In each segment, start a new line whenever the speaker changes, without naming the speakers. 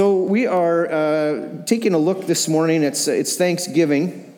So we are uh, taking a look this morning. It's, it's Thanksgiving.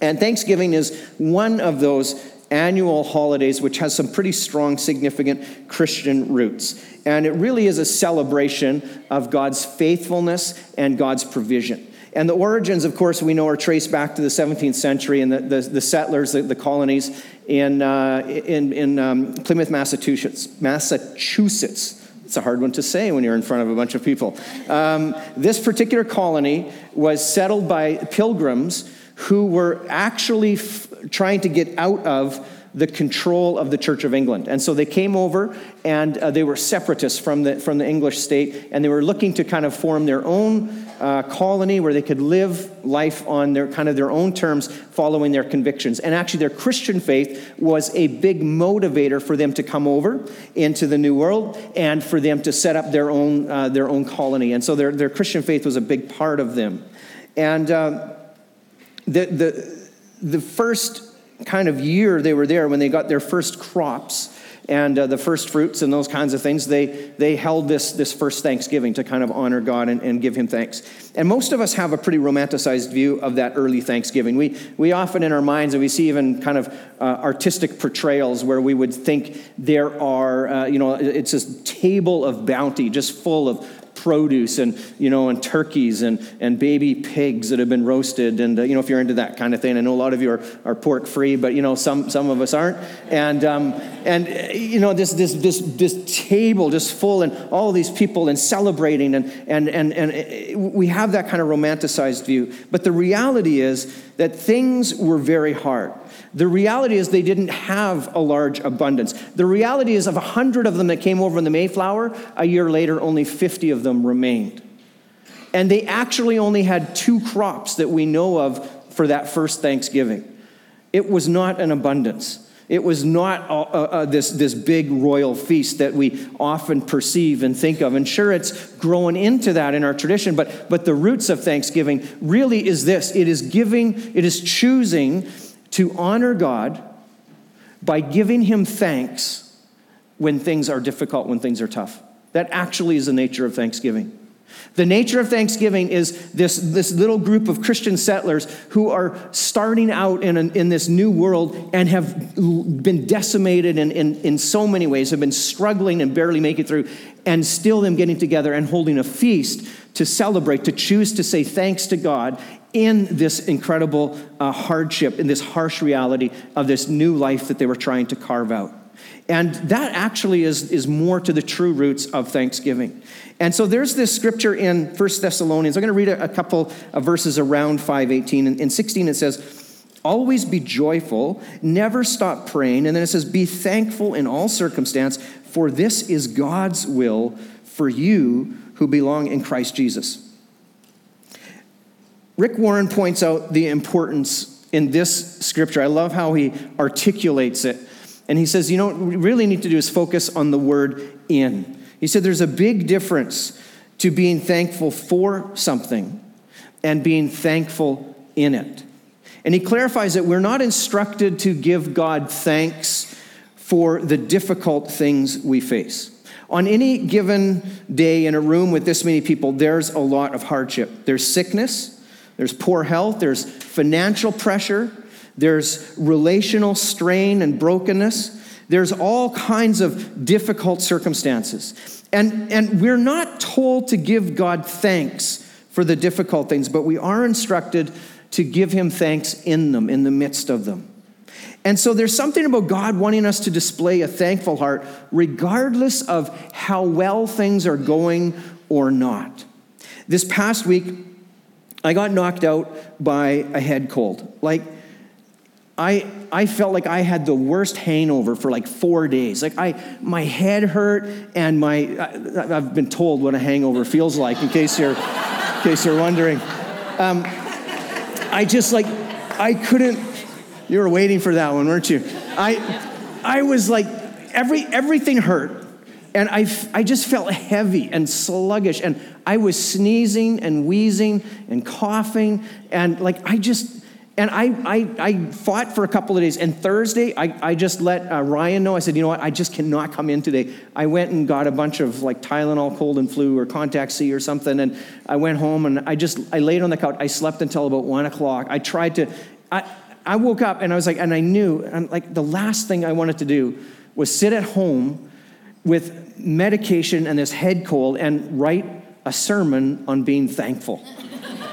And Thanksgiving is one of those annual holidays which has some pretty strong, significant Christian roots. And it really is a celebration of God's faithfulness and God's provision. And the origins, of course, we know are traced back to the 17th century and the, the, the settlers, the, the, colonies in, uh, in, in um, Plymouth, Massachusetts. Massachusetts. It's a hard one to say when you're in front of a bunch of people. Um, this particular colony was settled by pilgrims who were actually f- trying to get out of the control of the Church of England. And so they came over and uh, they were separatists from the, from the English state, and they were looking to kind of form their own uh, colony where they could live life on their kind of their own terms, following their convictions. And actually, their Christian faith was a big motivator for them to come over into the New World and for them to set up their own, uh, their own colony. And so their, their Christian faith was a big part of them. And uh, the, the, the first kind of year they were there, when they got their first crops and uh, the first fruits and those kinds of things, they, they held this, this first Thanksgiving to kind of honor God and, and give Him thanks. And most of us have a pretty romanticized view of that early Thanksgiving. We, we often in our minds, and we see even kind of uh, artistic portrayals where we would think there are, uh, you know, it's this table of bounty just full of produce and you know and turkeys and and baby pigs that have been roasted. And uh, you know if you're into that kind of thing i know a lot of you are, are pork free but you know some some of us aren't. And um, and uh, you know this this this this table just full and all these people and celebrating and and and and uh, we have that kind of romanticized view. But the reality is that things were very hard the reality is they didn't have a large abundance. The reality is of 100 of them that came over in the Mayflower, a year later only 50 of them remained. And they actually only had two crops that we know of for that first Thanksgiving. It was not an abundance. It was not uh, uh, this, this big royal feast that we often perceive and think of. And sure, it's growing into that in our tradition, but, but the roots of Thanksgiving really is this it is giving, it is choosing to honor God by giving Him thanks when things are difficult, when things are tough. That actually is the nature of Thanksgiving. The nature of Thanksgiving is this, this little group of Christian settlers who are starting out in, in this new world and have been decimated in, in, in so many ways, have been struggling and barely make it through, and still them getting together and holding a feast to celebrate, to choose to say thanks to God in this incredible uh, hardship, in this harsh reality of this new life that they were trying to carve out. And that actually is, is more to the true roots of Thanksgiving. And so there's this scripture in First Thessalonians. I'm going to read a, a couple of verses around 518. In, in 16, it says, Always be joyful, never stop praying. And then it says, Be thankful in all circumstance, for this is God's will for you who belong in Christ Jesus. Rick Warren points out the importance in this scripture. I love how he articulates it. And he says, you know, what we really need to do is focus on the word in. He said there's a big difference to being thankful for something and being thankful in it. And he clarifies that we're not instructed to give God thanks for the difficult things we face. On any given day in a room with this many people, there's a lot of hardship. There's sickness, there's poor health, there's financial pressure, there's relational strain and brokenness, there's all kinds of difficult circumstances. And, and we're not told to give God thanks for the difficult things, but we are instructed to give Him thanks in them, in the midst of them. And so there's something about God wanting us to display a thankful heart, regardless of how well things are going or not. This past week, I got knocked out by a head cold. Like, I, I felt like I had the worst hangover for like four days. Like I, my head hurt, and my I, have been told what a hangover feels like. In case you're, in case you're wondering, um, I just like I couldn't. You were waiting for that one, weren't you? I, I was like every everything hurt and I, I just felt heavy and sluggish and i was sneezing and wheezing and coughing and like i just And I, I, I fought for a couple of days. And Thursday, I, I just let uh, Ryan know. I said, you know what? I just cannot come in today. I went and got a bunch of like Tylenol, cold and flu, or Contac C or something. And I went home and I just, I laid on the couch. I slept until about one o'clock. I tried to, I, I woke up and I was like, and I knew, and like the last thing I wanted to do was sit at home with medication and this head cold and write a sermon on being thankful.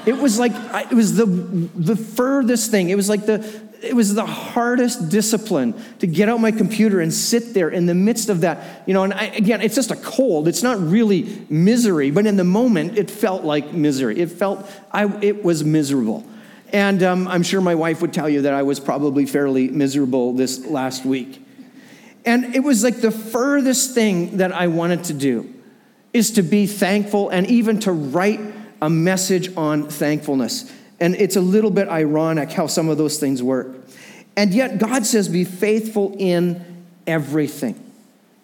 It was like, it was the, the furthest thing. It was like the, it was the hardest discipline to get out my computer and sit there in the midst of that. You know, and I, again, it's just a cold. It's not really misery, but in the moment, it felt like misery. It felt, I, it was miserable. And um, I'm sure my wife would tell you that I was probably fairly miserable this last week. And it was like the furthest thing that I wanted to do is to be thankful and even to write a message on thankfulness. And it's a little bit ironic how some of those things work. And yet, God says, be faithful in everything,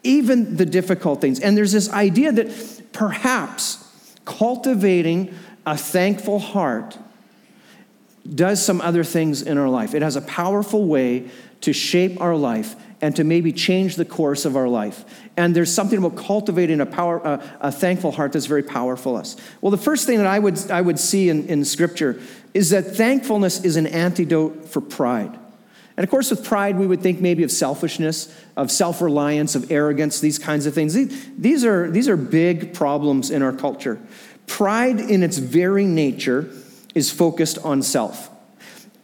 even the difficult things. And there's this idea that perhaps cultivating a thankful heart does some other things in our life. It has a powerful way to shape our life and to maybe change the course of our life. And there's something about cultivating a, power, a, a thankful heart that's very powerful us. Well, the first thing that I would, I would see in, in Scripture is that thankfulness is an antidote for pride. And of course, with pride, we would think maybe of selfishness, of self reliance, of arrogance, these kinds of things. These are, these are big problems in our culture. Pride, in its very nature, is focused on self.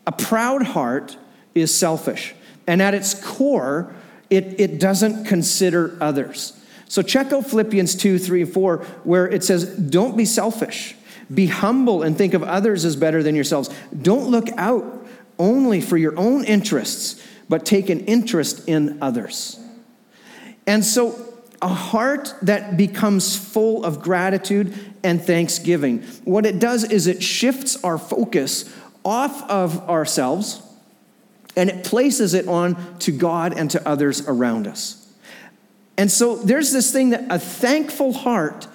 A proud heart is selfish. And at its core, it, it doesn't consider others. So check out Philippians 2, 3, 4, where it says, Don't be selfish. Be humble and think of others as better than yourselves. Don't look out only for your own interests, but take an interest in others. And so, a heart that becomes full of gratitude and thanksgiving, what it does is it shifts our focus off of ourselves and it places it on to God and to others around us. And so there's this thing that a thankful heart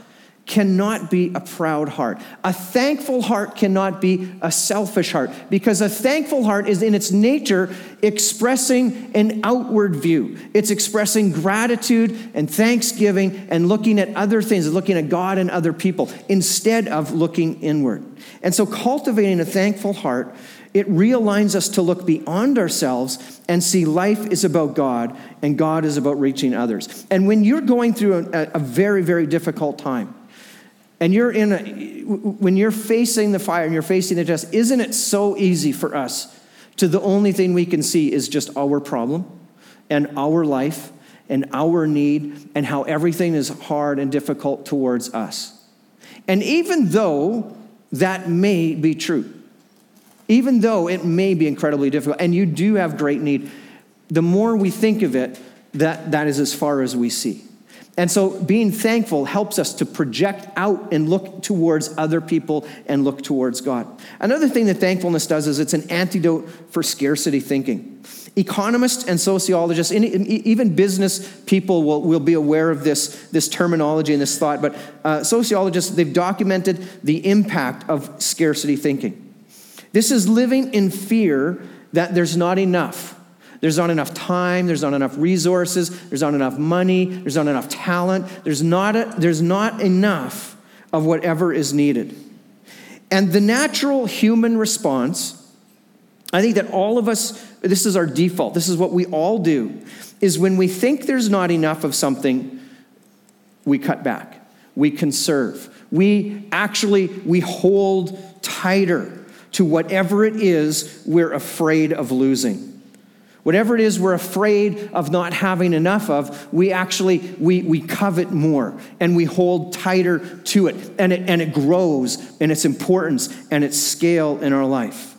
cannot be a proud heart. A thankful heart cannot be a selfish heart because a thankful heart is in its nature expressing an outward view. It's expressing gratitude and thanksgiving and looking at other things, looking at God and other people instead of looking inward. And so cultivating a thankful heart it realigns us to look beyond ourselves and see life is about God and God is about reaching others. And when you're going through a, a very, very difficult time, and you're in a, when you're facing the fire and you're facing the test, isn't it so easy for us to the only thing we can see is just our problem and our life and our need and how everything is hard and difficult towards us? And even though that may be true, even though it may be incredibly difficult and you do have great need, the more we think of it, that, that is as far as we see. And so being thankful helps us to project out and look towards other people and look towards God. Another thing that thankfulness does is it's an antidote for scarcity thinking. Economists and sociologists, even business people will, will be aware of this, this terminology and this thought, but uh, sociologists, they've documented the impact of scarcity thinking. This is living in fear that there's not enough. There's not enough time, there's not enough resources, there's not enough money, there's not enough talent, there's not, a, there's not enough of whatever is needed. And the natural human response, I think that all of us, this is our default, this is what we all do, is when we think there's not enough of something, we cut back, we conserve. We actually, we hold tighter to whatever it is we're afraid of losing. Whatever it is we're afraid of not having enough of, we actually we, we covet more and we hold tighter to it and, it and it grows in its importance and its scale in our life.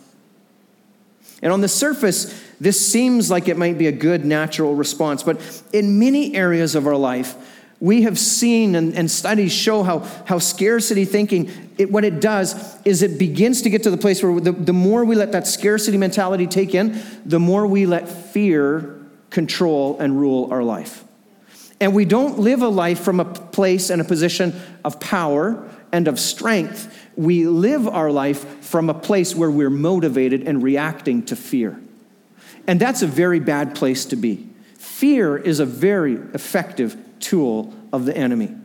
And on the surface, this seems like it might be a good natural response, but in many areas of our life, we have seen and, and, studies show how, how scarcity thinking, it, what it does is it begins to get to the place where the, the more we let that scarcity mentality take in, the more we let fear control and rule our life. And we don't live a life from a place and a position of power and of strength, we live our life from a place where we're motivated and reacting to fear. And that's a very bad place to be. Fear is a very effective tool of the enemy.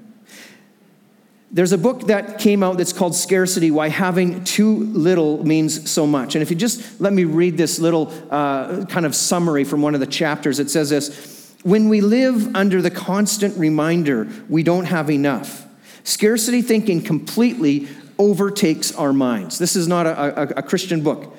There's a book that came out that's called Scarcity Why Having Too Little Means So Much. And if you just let me read this little uh, kind of summary from one of the chapters, it says this When we live under the constant reminder we don't have enough, scarcity thinking completely overtakes our minds. This is not a, a, a Christian book.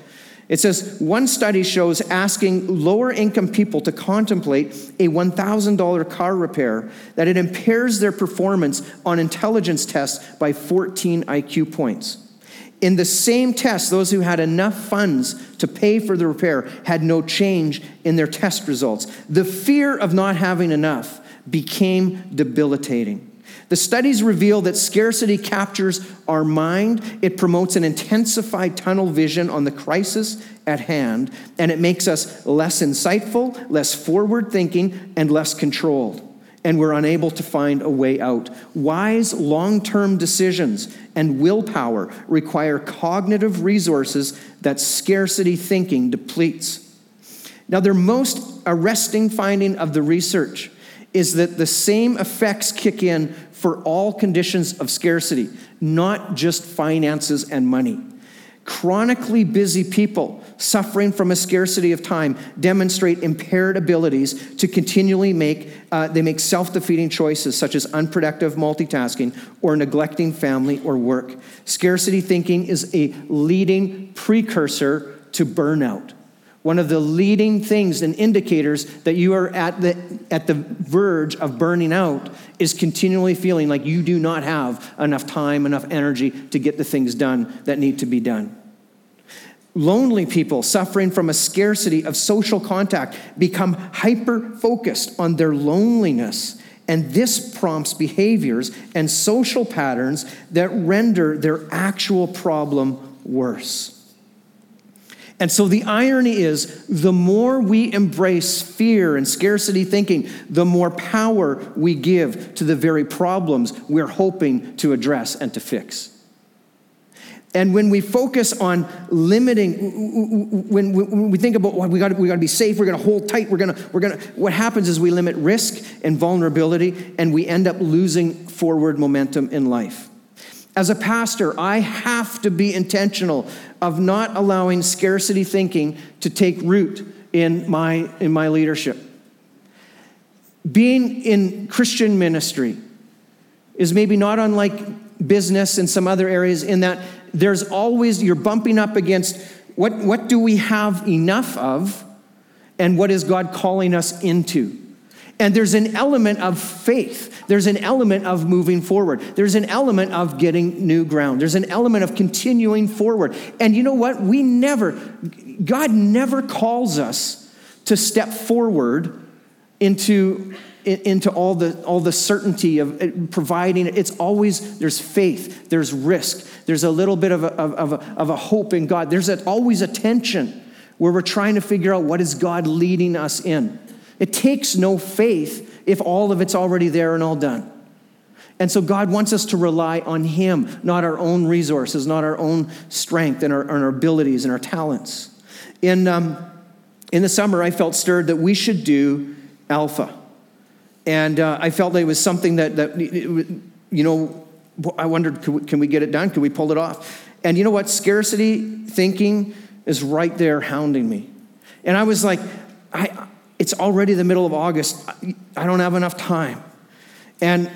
It says one study shows asking lower income people to contemplate a $1,000 car repair that it impairs their performance on intelligence tests by 14 IQ points. In the same test, those who had enough funds to pay for the repair had no change in their test results. The fear of not having enough became debilitating. The studies reveal that scarcity captures our mind, it promotes an intensified tunnel vision on the crisis at hand, and it makes us less insightful, less forward thinking, and less controlled. And we're unable to find a way out. Wise long term decisions and willpower require cognitive resources that scarcity thinking depletes. Now, their most arresting finding of the research is that the same effects kick in for all conditions of scarcity, not just finances and money. Chronically busy people suffering from a scarcity of time demonstrate impaired abilities to continually make uh, they make self-defeating choices such as unproductive multitasking or neglecting family or work scarcity thinking is a leading precursor to burnout one of the leading things and indicators that you are at the, at the verge of burning out is continually feeling like you do not have enough time, enough energy to get the things done that need to be done. Lonely people suffering from a scarcity of social contact become hyper focused on their loneliness, and this prompts behaviors and social patterns that render their actual problem worse. And so the irony is the more we embrace fear and scarcity thinking, the more power we give to the very problems we're hoping to address and to fix. And when we focus on limiting, when we think about well, we got we to be safe, we're going to hold tight, we're going to we're going to. What happens is we limit risk and vulnerability, and we end up losing forward momentum in life. As a pastor, I have to be intentional of not allowing scarcity thinking to take root in my, in my leadership. Being in Christian ministry is maybe not unlike business and some other areas in that there's always, you're bumping up against what, what do we have enough of and what is God calling us into? And there's an element of faith. There's an element of moving forward. There's an element of getting new ground. There's an element of continuing forward. And you know what? We never, God never calls us to step forward into into all the all the certainty of uh, providing it's always there's faith there's risk there's a little bit of a, of, a, of a hope in god there's a, always a tension where we're trying to figure out what is god leading us in it takes no faith if all of it's already there and all done. And so God wants us to rely on Him, not our own resources, not our own strength and our, and our abilities and our talents. In, um, in the summer, I felt stirred that we should do Alpha. And uh, I felt that it was something that, that you know, I wondered, can we, can we get it done? Can we pull it off? And you know what? Scarcity thinking is right there hounding me. And I was like, I, it's already the middle of August. I don't have enough time. And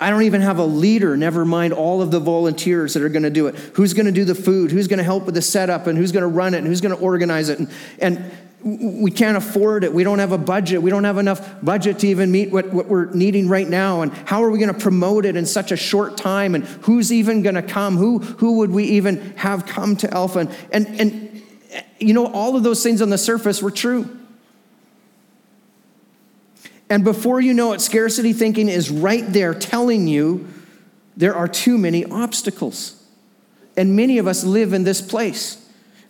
I don't even have a leader, never mind all of the volunteers that are going to do it. Who's going to do the food? Who's going to help with the setup? And who's going to run it? And who's going to organize it? And, and we can't afford it. We don't have a budget. We don't have enough budget to even meet what, what we're needing right now. And how are we going to promote it in such a short time? And who's even going to come? Who, who would we even have come to Alpha? And, and, and, you know, all of those things on the surface were true. And before you know it, scarcity thinking is right there telling you there are too many obstacles. And many of us live in this place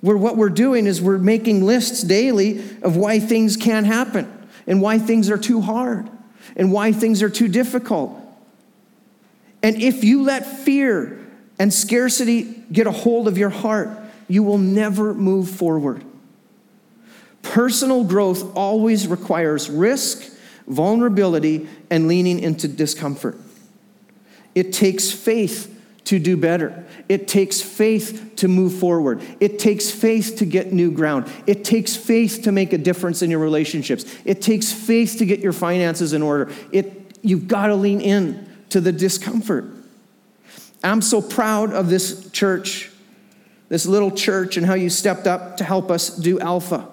where what we're doing is we're making lists daily of why things can't happen and why things are too hard and why things are too difficult. And if you let fear and scarcity get a hold of your heart, you will never move forward. Personal growth always requires risk, vulnerability, and leaning into discomfort. It takes faith to do better. It takes faith to move forward. It takes faith to get new ground. It takes faith to make a difference in your relationships. It takes faith to get your finances in order. It, you've got to lean in to the discomfort. I'm so proud of this church, this little church, and how you stepped up to help us do Alpha.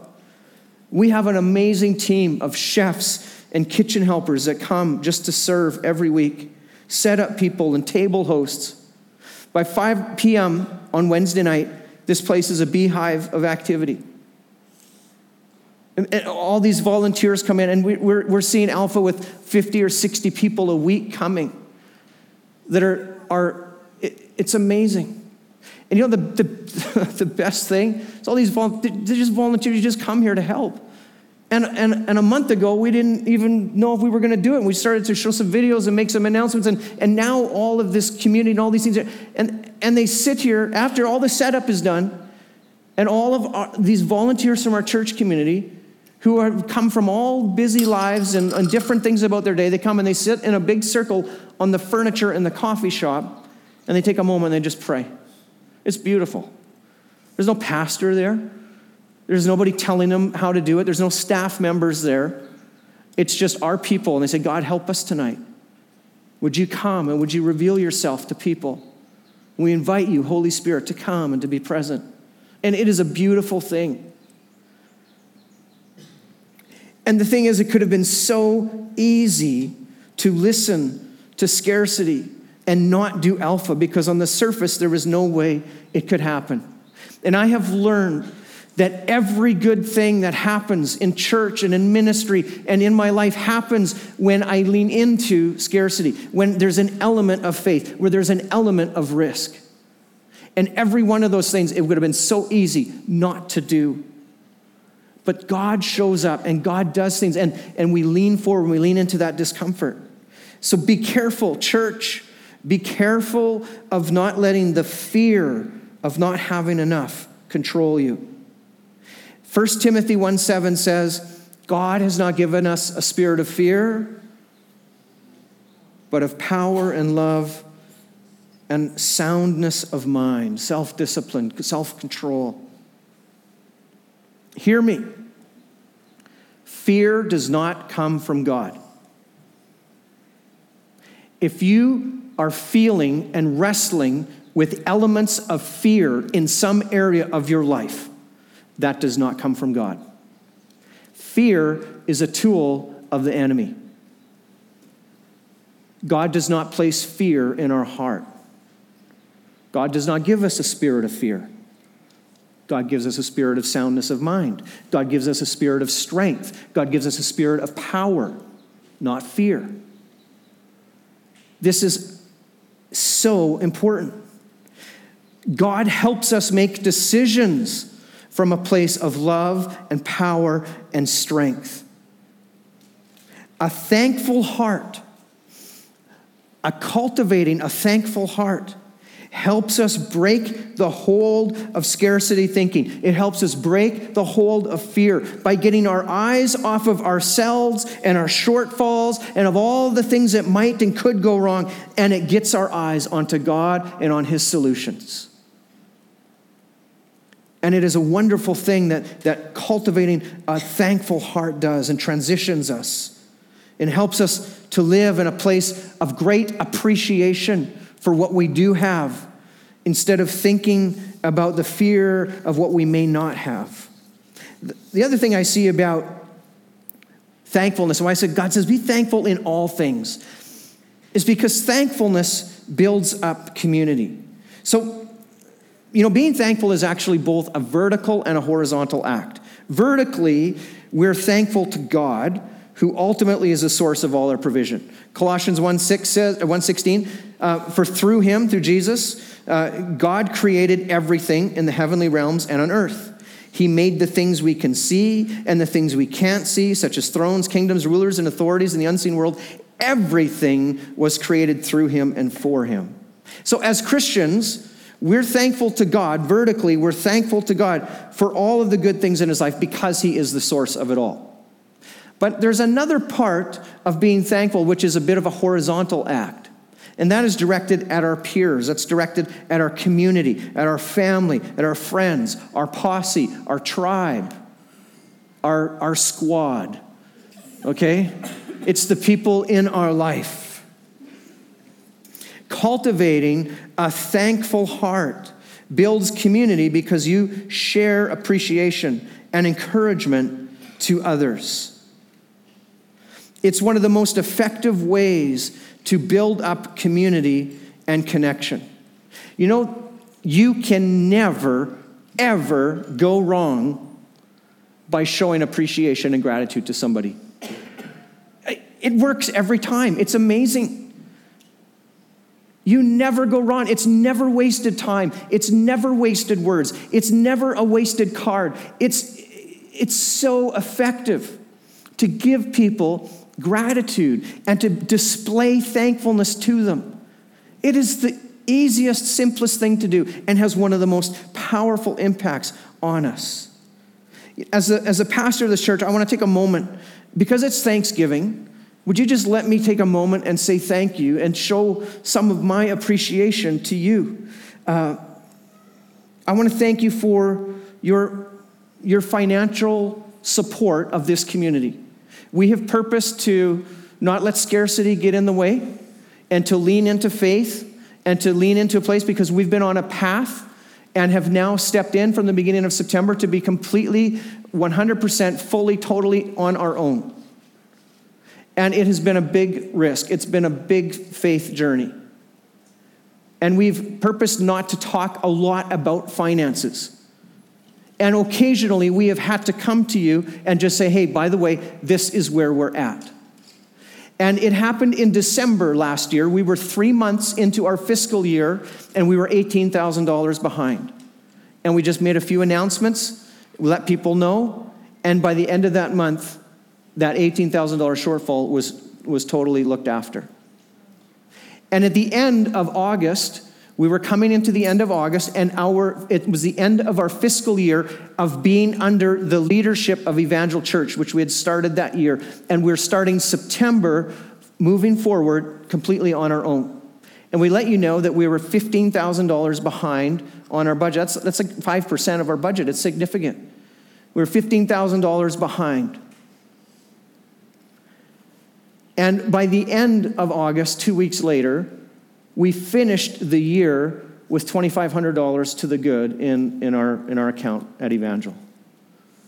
We have an amazing team of chefs and kitchen helpers that come just to serve every week, set up people and table hosts. By 5 p.m. on Wednesday night, this place is a beehive of activity. And, all these volunteers come in, and we, we're, we're seeing Alpha with 50 or 60 people a week coming that are, are it, it's amazing. And you know, the, the, the best thing is all these volunteers, they're just volunteers, just come here to help. And, and, and a month ago, we didn't even know if we were going to do it. We started to show some videos and make some announcements. And, and now all of this community and all these things, are, and, and they sit here after all the setup is done, and all of our, these volunteers from our church community who have come from all busy lives and, and different things about their day, they come and they sit in a big circle on the furniture in the coffee shop, and they take a moment and they just pray. It's beautiful. There's no pastor there. There's nobody telling them how to do it. There's no staff members there. It's just our people. And they say, God, help us tonight. Would you come and would you reveal yourself to people? We invite you, Holy Spirit, to come and to be present. And it is a beautiful thing. And the thing is, it could have been so easy to listen to scarcity and not do alpha because on the surface there was no way it could happen. And I have learned that every good thing that happens in church and in ministry and in my life happens when I lean into scarcity, when there's an element of faith, where there's an element of risk. And every one of those things, it would have been so easy not to do. But God shows up and God does things, and, and we lean forward and we lean into that discomfort. So be careful, church. Be careful of not letting the fear of not having enough control you. 1 Timothy 1 7 says, God has not given us a spirit of fear, but of power and love and soundness of mind, self discipline, self control. Hear me. Fear does not come from God. If you are feeling and wrestling with elements of fear in some area of your life, that does not come from God. Fear is a tool of the enemy. God does not place fear in our heart. God does not give us a spirit of fear. God gives us a spirit of soundness of mind. God gives us a spirit of strength. God gives us a spirit of power, not fear. This is so important. God helps us make decisions from a place of love and power and strength. A thankful heart, a cultivating a thankful heart, helps us break the hold of scarcity thinking. It helps us break the hold of fear by getting our eyes off of ourselves and our shortfalls and of all the things that might and could go wrong, and it gets our eyes onto God and on His solutions. And it is a wonderful thing that, that cultivating a thankful heart does and transitions us. and helps us to live in a place of great appreciation for what we do have instead of thinking about the fear of what we may not have. The other thing I see about thankfulness, and why I said God says, be thankful in all things, is because thankfulness builds up community. So you know, being thankful is actually both a vertical and a horizontal act. Vertically, we're thankful to God, who ultimately is the source of all our provision. Colossians 1 6 says, 116, uh, for through him, through Jesus, uh, God created everything in the heavenly realms and on earth. He made the things we can see and the things we can't see, such as thrones, kingdoms, rulers, and authorities in the unseen world. Everything was created through him and for him. So, as Christians, we're thankful to God, vertically, we're thankful to God for all of the good things in his life because he is the source of it all. But there's another part of being thankful, which is a bit of a horizontal act. And that is directed at our peers. That's directed at our community, at our family, at our friends, our posse, our tribe, our, our squad. Okay? It's the people in our life. Cultivating a thankful heart builds community because you share appreciation and encouragement to others. It's one of the most effective ways to build up community and connection. You know, you can never, ever go wrong by showing appreciation and gratitude to somebody. It works every time. It's amazing. You never go wrong. It's never wasted time. It's never wasted words. It's never a wasted card. It's, it's so effective to give people gratitude and to display thankfulness to them. It is the easiest, simplest thing to do and has one of the most powerful impacts on us. As a, as a pastor of this church, I want to take a moment, because it's Thanksgiving, would you just let me take a moment and say thank you and show some of my appreciation to you? Uh, I want to thank you for your, your financial support of this community. We have purposed to not let scarcity get in the way and to lean into faith and to lean into a place because we've been on a path and have now stepped in from the beginning of September to be completely 100% fully totally on our own. And it has been a big risk. It's been a big faith journey. And we've purposed not to talk a lot about finances. And occasionally we have had to come to you and just say, hey, by the way, this is where we're at. And it happened in December last year. We were three months into our fiscal year and we were $18,000 behind. And we just made a few announcements, let people know. And by the end of that month, that $18,000 shortfall was, was totally looked after. And at the end of August, we were coming into the end of August, and our, it was the end of our fiscal year of being under the leadership of Evangel Church, which we had started that year. And we're starting September moving forward completely on our own. And we let you know that we were $15,000 behind on our budget. That's, that's like 5% of our budget. It's significant. We were $15,000 behind. And by the end of August, two weeks later, we finished the year with $2,500 to the good in, in, our, in our account at Evangel.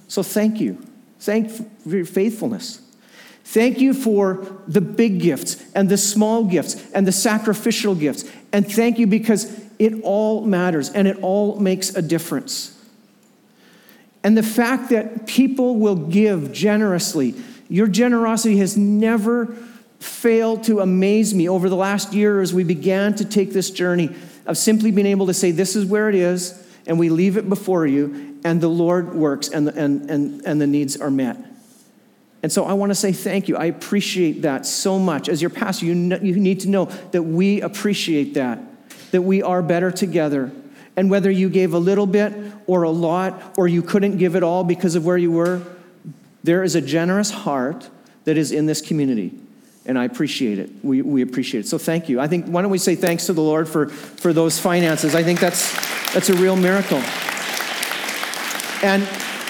So thank you. Thank for your faithfulness. Thank you for the big gifts and the small gifts and the sacrificial gifts. And thank you because it all matters and it all makes a difference. And the fact that people will give generously, your generosity has never failed to amaze me over the last year as we began to take this journey of simply being able to say, This is where it is, and we leave it before you, and the Lord works, and the, and, and, and the needs are met. And so I want to say thank you. I appreciate that so much. As your pastor, you, know, you need to know that we appreciate that, that we are better together. And whether you gave a little bit or a lot, or you couldn't give it all because of where you were, there is a generous heart that is in this community and I appreciate it. We, we appreciate it. So thank you. I think, why don't we say thanks to the Lord for, for those finances? I think that's, that's a real miracle. And,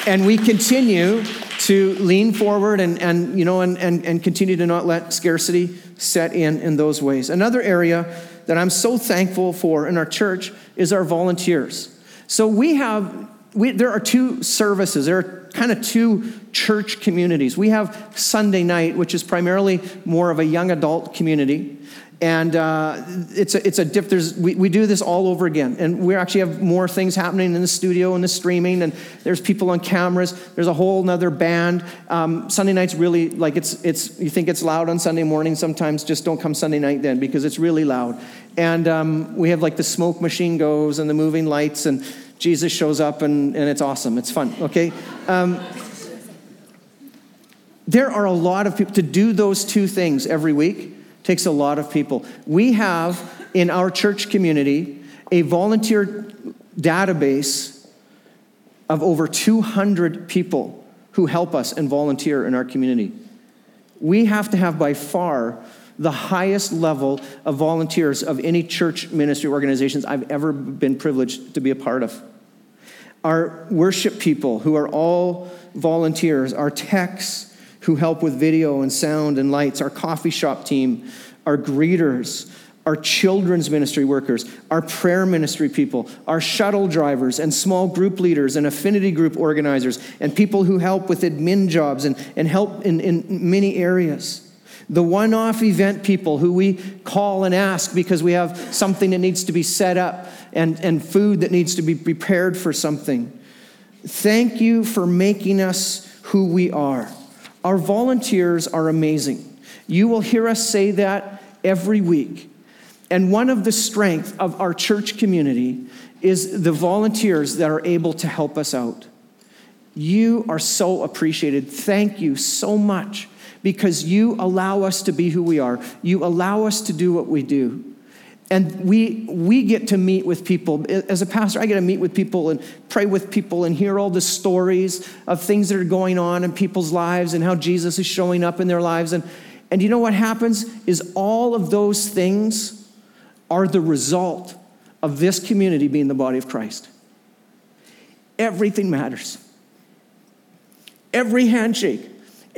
and we continue to lean forward and, and, you know, and, and, and continue to not let scarcity set in in those ways. Another area that I'm so thankful for in our church is our volunteers. So we have, we, there are two services. There are kind of two church communities. We have Sunday night, which is primarily more of a young adult community. And uh, it's a, it's a diff, there's, we, we do this all over again. And we actually have more things happening in the studio and the streaming. And there's people on cameras. There's a whole nother band. Um, Sunday night's really like it's, it's, you think it's loud on Sunday morning sometimes. Just don't come Sunday night then because it's really loud. And um, we have like the smoke machine goes and the moving lights and Jesus shows up and, and it's awesome. It's fun, okay? Um, there are a lot of people to do those two things every week takes a lot of people we have in our church community a volunteer database of over 200 people who help us and volunteer in our community. We have to have by far the highest level of volunteers of any church ministry organizations I've ever been privileged to be a part of. Our worship people, who are all volunteers, our techs who help with video and sound and lights, our coffee shop team, our greeters, our children's ministry workers, our prayer ministry people, our shuttle drivers, and small group leaders, and affinity group organizers, and people who help with admin jobs and, and help in, in many areas. The one off event people who we call and ask because we have something that needs to be set up and, and food that needs to be prepared for something. Thank you for making us who we are. Our volunteers are amazing. You will hear us say that every week. And one of the strength of our church community is the volunteers that are able to help us out. You are so appreciated. Thank you so much because you allow us to be who we are. You allow us to do what we do. And we, we get to meet with people. As a pastor, I get to meet with people and pray with people and hear all the stories of things that are going on in people's lives and how Jesus is showing up in their lives. And, and you know what happens? Is all of those things are the result of this community being the body of Christ. Everything matters. Every handshake,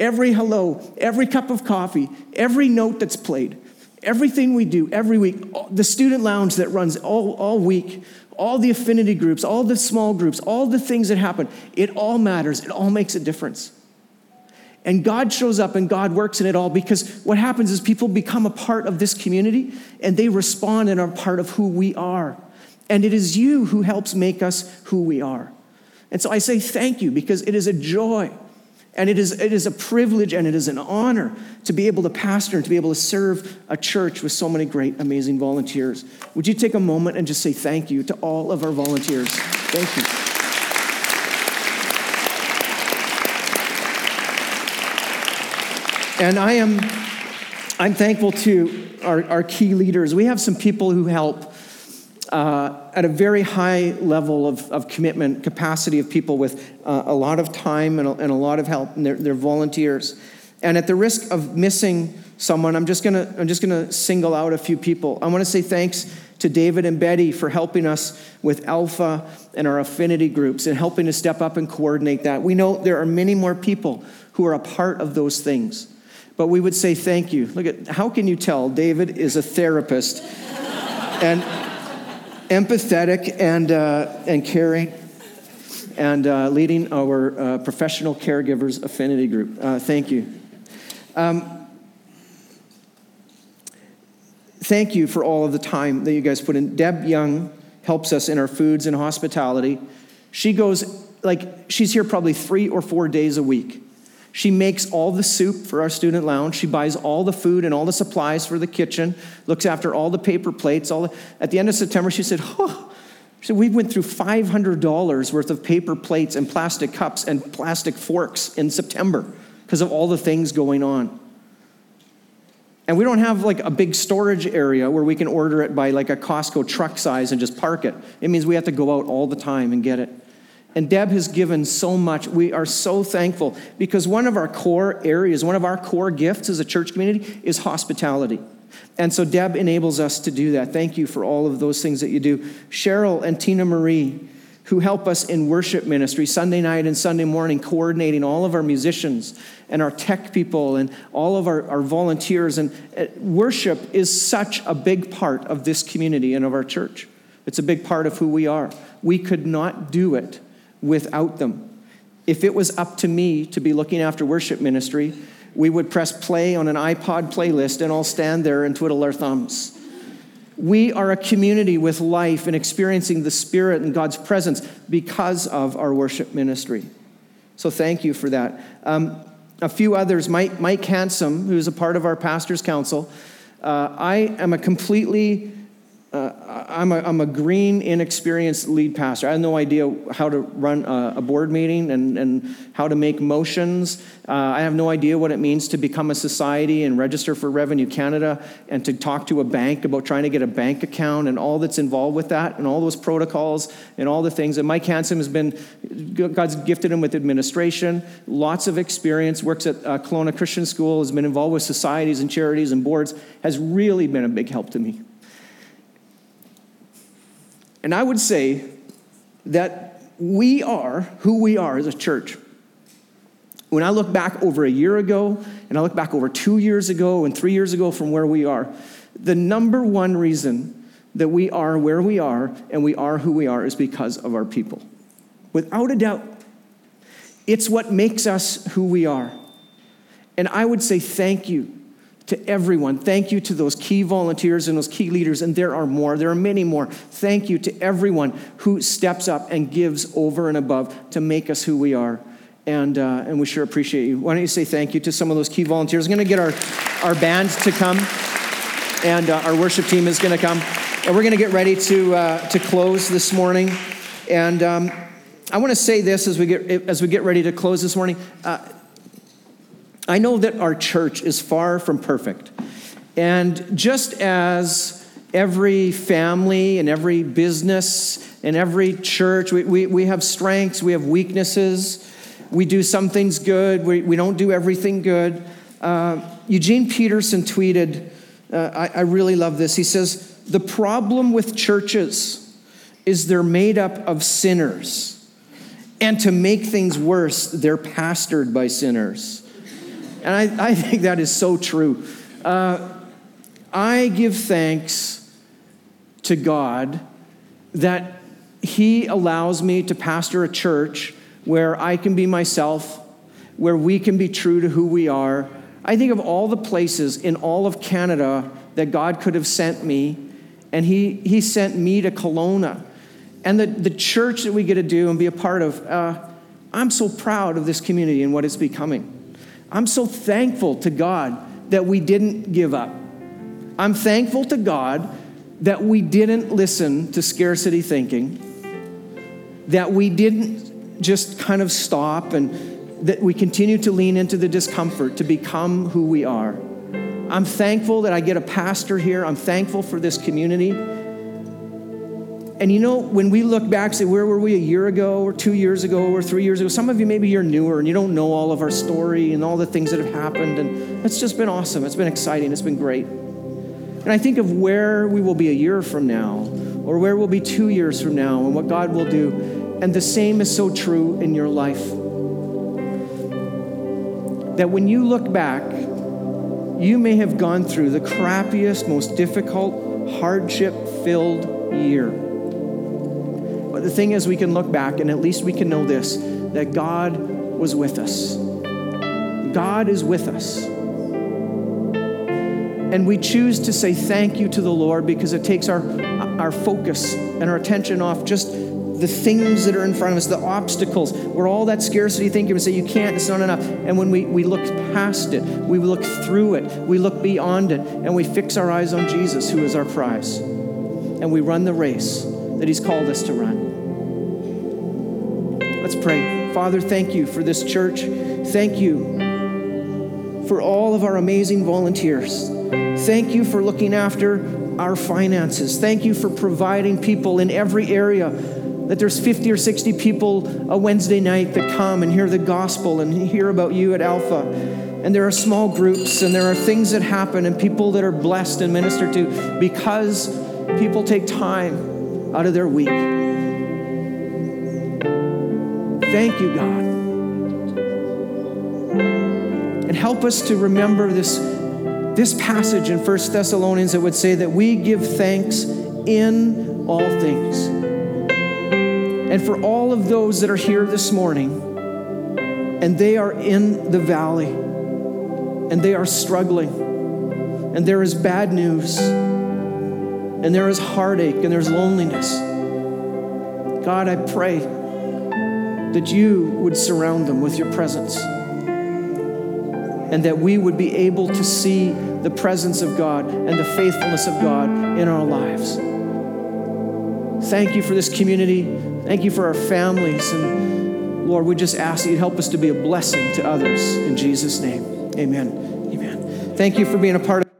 every hello, every cup of coffee, every note that's played, everything we do every week, the student lounge that runs all, all week, all the affinity groups, all the small groups, all the things that happen, it all matters. It all makes a difference. And God shows up and God works in it all because what happens is people become a part of this community and they respond and are part of who we are. And it is you who helps make us who we are. And so I say thank you because it is a joy and it is, it is a privilege and it is an honor to be able to pastor and to be able to serve a church with so many great, amazing volunteers. Would you take a moment and just say thank you to all of our volunteers? Thank you. And I am I'm thankful to our, our key leaders. We have some people who help uh, at a very high level of, of commitment, capacity of people with uh, a lot of time and a, and a lot of help, and they're, they're volunteers. And at the risk of missing someone, I'm just gonna I'm just gonna single out a few people. I want to say thanks to David and Betty for helping us with Alpha and our affinity groups and helping to step up and coordinate that. We know there are many more people who are a part of those things but we would say thank you. Look at how can you tell David is a therapist and empathetic and, uh, and caring and uh, leading our uh, professional caregivers affinity group. Uh, thank you. Um, thank you for all of the time that you guys put in. Deb Young helps us in our foods and hospitality. She goes, like, she's here probably three or four days a week. She makes all the soup for our student lounge. She buys all the food and all the supplies for the kitchen, looks after all the paper plates. All the, at the end of September, she said, oh, she said, we went through $500 worth of paper plates and plastic cups and plastic forks in September because of all the things going on. And we don't have like a big storage area where we can order it by like a Costco truck size and just park it. It means we have to go out all the time and get it. And Deb has given so much. We are so thankful because one of our core areas, one of our core gifts as a church community is hospitality. And so Deb enables us to do that. Thank you for all of those things that you do. Cheryl and Tina Marie, who help us in worship ministry Sunday night and Sunday morning, coordinating all of our musicians and our tech people and all of our, our volunteers. And uh, worship is such a big part of this community and of our church. It's a big part of who we are. We could not do it without them. If it was up to me to be looking after worship ministry, we would press play on an iPod playlist and all stand there and twiddle our thumbs. We are a community with life and experiencing the Spirit and God's presence because of our worship ministry. So thank you for that. Um, a few others, Mike, Mike Hanson, who's a part of our pastor's council. Uh, I am a completely uh, I'm, a, I'm a green, inexperienced lead pastor. I have no idea how to run a, a board meeting and, and how to make motions. Uh, I have no idea what it means to become a society and register for Revenue Canada and to talk to a bank about trying to get a bank account and all that's involved with that and all those protocols and all the things. And Mike Hanson has been, God's gifted him with administration, lots of experience, works at uh, Kelowna Christian School, has been involved with societies and charities and boards, has really been a big help to me. And I would say that we are who we are as a church. When I look back over a year ago, and I look back over two years ago and three years ago from where we are, the number one reason that we are where we are and we are who we are is because of our people. Without a doubt. It's what makes us who we are. And I would say thank you to everyone. Thank you to those key volunteers and those key leaders, and there are more. There are many more. Thank you to everyone who steps up and gives over and above to make us who we are. And, uh, and we sure appreciate you. Why don't you say thank you to some of those key volunteers? I'm going to get our, our band to come, and uh, our worship team is going to come. And we're going to get ready to, uh, to close this morning. And um, I want to say this as we get, as we get ready to close this morning. I know that our church is far from perfect. And just as every family and every business and every church, we, we, we have strengths, we have weaknesses, we do some things good, we, we don't do everything good. Uh, Eugene Peterson tweeted, uh, I, I really love this. He says, The problem with churches is they're made up of sinners. And to make things worse, they're pastored by sinners. And I, I think that is so true. Uh, I give thanks to God that He allows me to pastor a church where I can be myself, where we can be true to who we are. I think of all the places in all of Canada that God could have sent me, and He, he sent me to Kelowna. And the, the church that we get to do and be a part of, uh, I'm so proud of this community and what it's becoming. I'm so thankful to God that we didn't give up. I'm thankful to God that we didn't listen to scarcity thinking, that we didn't just kind of stop and that we continue to lean into the discomfort to become who we are. I'm thankful that I get a pastor here. I'm thankful for this community. And you know, when we look back, say, where were we a year ago, or two years ago, or three years ago? Some of you, maybe you're newer and you don't know all of our story and all the things that have happened. And it's just been awesome. It's been exciting. It's been great. And I think of where we will be a year from now, or where we'll be two years from now, and what God will do. And the same is so true in your life. That when you look back, you may have gone through the crappiest, most difficult, hardship filled year. But the thing is, we can look back and at least we can know this that God was with us. God is with us. And we choose to say thank you to the Lord because it takes our, our focus and our attention off just the things that are in front of us, the obstacles, where all that scarcity thinking, we say, you can't, it's not enough. And when we, we look past it, we look through it, we look beyond it, and we fix our eyes on Jesus, who is our prize. And we run the race that He's called us to run. Let's pray. Father, thank you for this church. Thank you for all of our amazing volunteers. Thank you for looking after our finances. Thank you for providing people in every area. That there's 50 or 60 people a Wednesday night that come and hear the gospel and hear about you at Alpha. And there are small groups and there are things that happen and people that are blessed and ministered to because people take time out of their week. Thank you, God. And help us to remember this, this passage in 1 Thessalonians that would say that we give thanks in all things. And for all of those that are here this morning, and they are in the valley, and they are struggling, and there is bad news and there is heartache and there's loneliness. God, I pray that you would surround them with your presence and that we would be able to see the presence of God and the faithfulness of God in our lives. Thank you for this community. Thank you for our families. And Lord, we just ask that you'd help us to be a blessing to others. In Jesus' name, amen. Amen. Thank you for being a part of